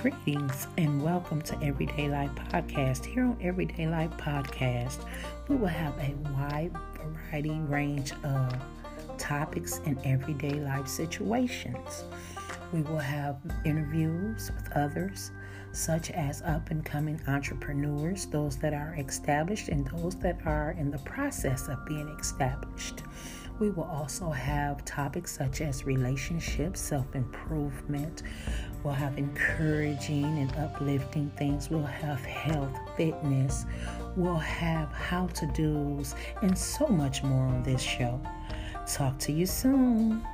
Greetings and welcome to Everyday Life Podcast. Here on Everyday Life Podcast, we will have a wide variety range of topics in everyday life situations. We will have interviews with others, such as up and coming entrepreneurs, those that are established, and those that are in the process of being established. We will also have topics such as relationships, self improvement. We'll have encouraging and uplifting things. We'll have health, fitness. We'll have how to do's and so much more on this show. Talk to you soon.